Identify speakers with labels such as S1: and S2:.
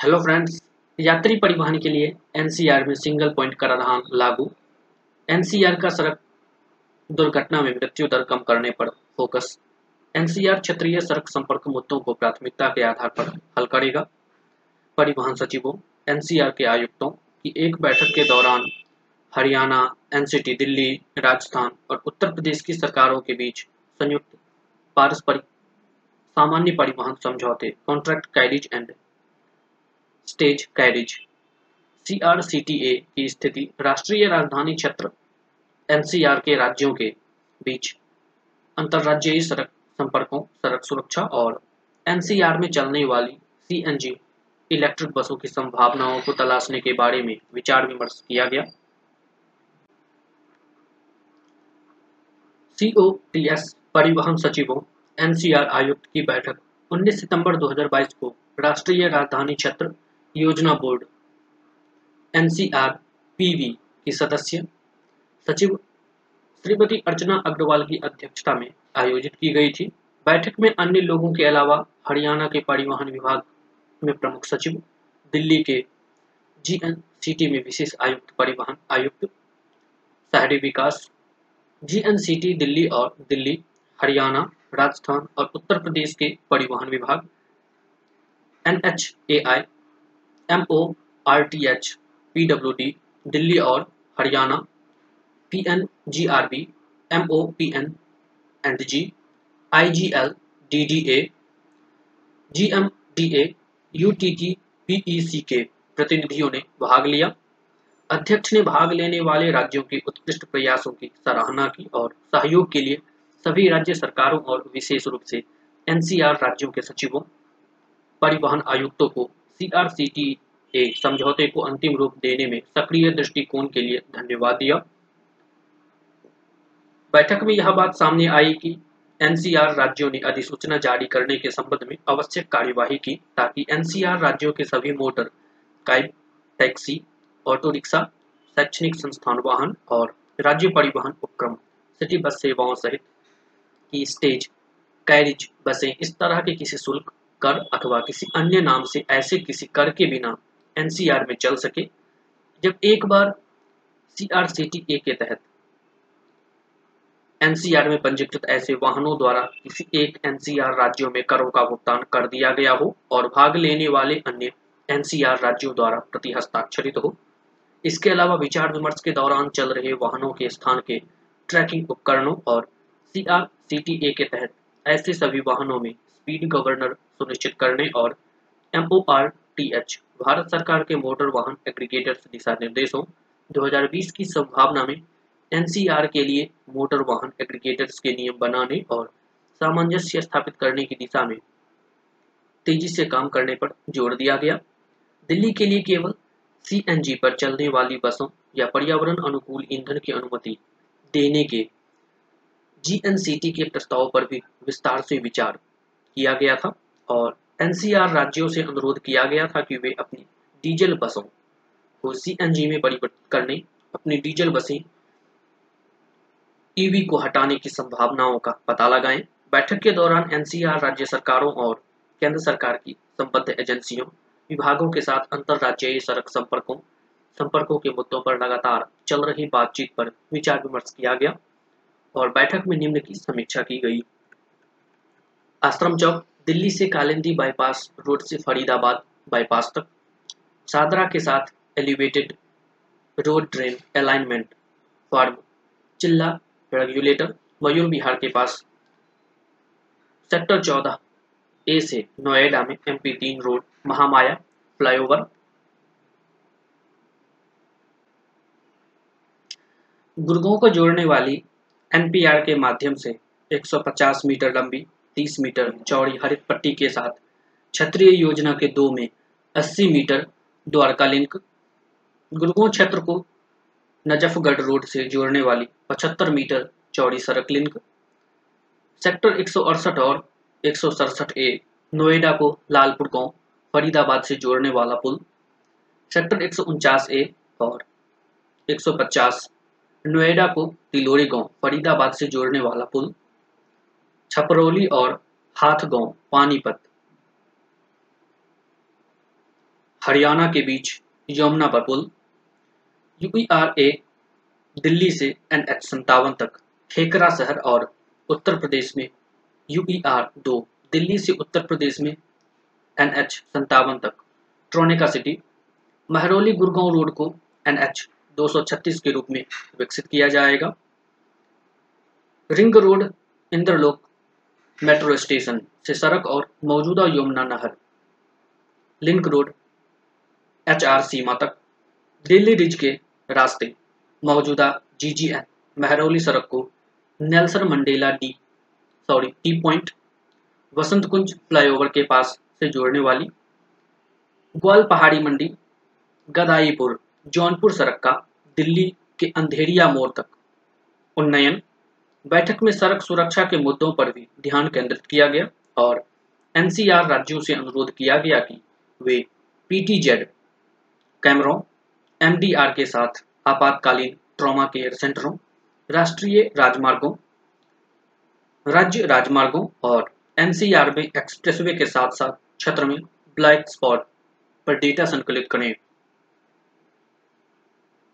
S1: Hello friends यात्री परिवहन के लिए एनसीआर में सिंगल पॉइंट कराधान लागू। एनसीआर का सड़क दुर्घटना में मृत्यु दर कम करने पर फोकस एनसीआर क्षेत्रीय सड़क संपर्क मुद्दों को प्राथमिकता के आधार पर हल करेगा। परिवहन सचिवों एनसीआर के आयुक्तों की एक बैठक के दौरान हरियाणा एनसीटी दिल्ली, राजस्थान और उत्तर प्रदेश की सरकारों के बीच संयुक्त पारस्परिक सामान्य परिवहन समझौते contract carriage and stage carriage, CRCTA की स्थिति, राष्ट्रीय राजधानी क्षेत्र, एनसीआर के राज्यों के बीच, अंतर्राज्यीय सड़क संपर्कों, सड़क सुरक्षा और एनसीआर में चलने वाली सीएनजी, इलेक्ट्रिक बसों की संभावनाओं को तलाशने के बारे में विचार विमर्श किया गया। सीओटीएस परिवहन सचिवों, एनसीआर आयुक्त की बैठक 19 सितंबर 2022 को राष्ट्रीय राजधानी क्षेत्र योजना बोर्ड, एनसीआर पीवी की सदस्य सचिव श्रीमती अर्चना अग्रवाल की अध्यक्षता में आयोजित की गई थी। बैठक में अन्य लोगों के अलावा हरियाणा के परिवहन विभाग में प्रमुख सचिव, दिल्ली के जीएनसीटी में विशेष आयुक्त, परिवहन आयुक्त, शहरी विकास, जीएनसीटी, दिल्ली और दिल्ली, हरियाणा, राजस्थान और उत्तर प्रदेश के परिवहन विभाग, NHAI M O R T H P W D Delhi और Haryana P N G R B M O P N and G I G L D D A G M D A U T T P E C के प्रतिनिधियों ने भाग लिया। अध्यक्ष ने भाग लेने वाले राज्यों के उत्कृष्ट प्रयासों की सराहना की और सहयोग के लिए सभी राज्य सरकारों और विशेष रूप से एनसीआर राज्यों के सचिवों, परिवहन आयुक्तों को सीआरसीटी ए समझौते को अंतिम रूप देने में सक्रिय दृष्टिकोण के लिए धन्यवाद दिया। बैठक में यह बात सामने आई कि एनसीआर राज्यों ने अधिसूचना जारी करने के संबंध में आवश्यक कार्यवाही की ताकि एनसीआर राज्यों के सभी motor cab taxi auto rickshaw शैक्षणिक संस्थान वाहन और राज्य परिवहन उपक्रम, सिटी बस सेवाओं सहित की स्टेज, कैरिज, बसें इस तरह के किसी शुल्क कर अथवा किसी अन्य नाम से ऐसे किसी कर के बिना एनसीआर में चल सके, जब एक बार सीआरसीटीए के तहत एनसीआर में पंजीकृत ऐसे वाहनों द्वारा किसी एक एनसीआर राज्यों में करों का भुगतान कर दिया गया हो और भाग लेने वाले अन्य एनसीआर राज्यों द्वारा प्रति हस्ताक्षरित हो, इसके अलावा विचार विमर्श के दौरान चल रहे वाहनों के स्थान के ट्रैकिंग उपकरणों और सीआरसीटीए के तहत ऐसे सभी वाहनों में स्पीड गवर्नर सुनिश्चित करने और एम भारत सरकार के मोटर वाहन एग्रीगेटर्स दिशा निर्देशों 2020 की संभावना में एनसीआर के लिए मोटर वाहन एग्रीगेटर्स के नियम बनाने और सामंजस्य स्थापित करने की दिशा में तेज़ी से काम करने पर ज़ोर दिया गया। दिल्ली के लिए केवल सीएनजी पर चलने वाली बसों या पर्यावरण अनुकूल ईंधन की अनुमति देने के जीएनसीटी के प्रस्ताव पर भी विस्तार से विचार किया गया था और एनसीआर राज्यों से अनुरोध किया गया था कि वे अपनी डीजल बसों को सीएनजी में परिवर्तित करने, अपनी डीजल बसें ईवी को हटाने की संभावनाओं का पता लगाएँ। बैठक के दौरान एनसीआर राज्य सरकारों और केंद्र सरकार की संबद्ध एजेंसियों, विभागों के साथ अंतर्राज्यीय सड़क संपर्कों संपर्कों के मुद्दों पर लगातार चल रही बातचीत पर विचार विमर्श किया गया और बैठक में निम्न की समीक्षा की गई। आश्रम चौक, दिल्ली से कालिंदी बाईपास रोड से फरीदाबाद बाईपास तक। सादरा के साथ elevated road drain alignment from Chilla regulator Mayur Vihar के पास। सेक्टर चौदह ए से नोएडा में एमपी तीन रोड महामाया फ्लाईओवर गुर्गों को जोड़ने वाली एनपीआर के माध्यम से 150 मीटर लंबी 30 मीटर चौड़ी हरित पट्टी के साथ क्षत्रिय योजना के दो में 80 मीटर द्वारका लिंक गुरुगो क्षेत्र को नजफगढ़ रोड से जोड़ने वाली 75 मीटर चौड़ी सड़क लिंक सेक्टर एक सौ अड़सठ और एक सौ सड़सठ ए नोएडा को लालपुर गाँव, फरीदाबाद से जोड़ने वाला पुल। सेक्टर एक सौ उनचास ए और 150 नोएडा को तिलोरी गाँव, फरीदाबाद से जोड़ने वाला पुल। छपरौली और हाथगांव पानीपत। हरियाणा के बीच यमुना पर पुल यूपीआरए दिल्ली से एन एच संतावन तक ठेकरा शहर और उत्तर प्रदेश में यूपीआर दो, दिल्ली से उत्तर प्रदेश में एन एच संतावन तक। Tronica city, Mehrauli Gurgaon road को एन एच दो सौ छत्तीस के रूप में विकसित किया जाएगा। Ring road, Indralok metro station से सड़क और मौजूदा यमुना नहर, लिंक रोड एच आर सीमा तक, दिल्ली रिज के रास्ते, मौजूदा जीजीएन महरौली सड़क को Nelson Mandela D, sorry, T point, Vasant Kunj flyover के पास से जोड़ने वाली ग्वाल पहाड़ी मंडी, गदाईपुर, जौनपुर सड़क का दिल्ली के अंधेरिया मोड़ तक, उन्नयन बैठक में सड़क सुरक्षा के मुद्दों पर भी ध्यान केंद्रित किया गया और एनसीआर राज्यों से अनुरोध किया गया कि वे पीटीजेड कैमरों, एमडीआर के साथ आपातकालीन ट्रॉमा केयर सेंटरों, राष्ट्रीय राजमार्गों, राज्य राजमार्गों और एनसीआर में एक्सप्रेसवे के साथ साथ क्षेत्र में ब्लैक स्पॉट पर डेटा संकलित करें।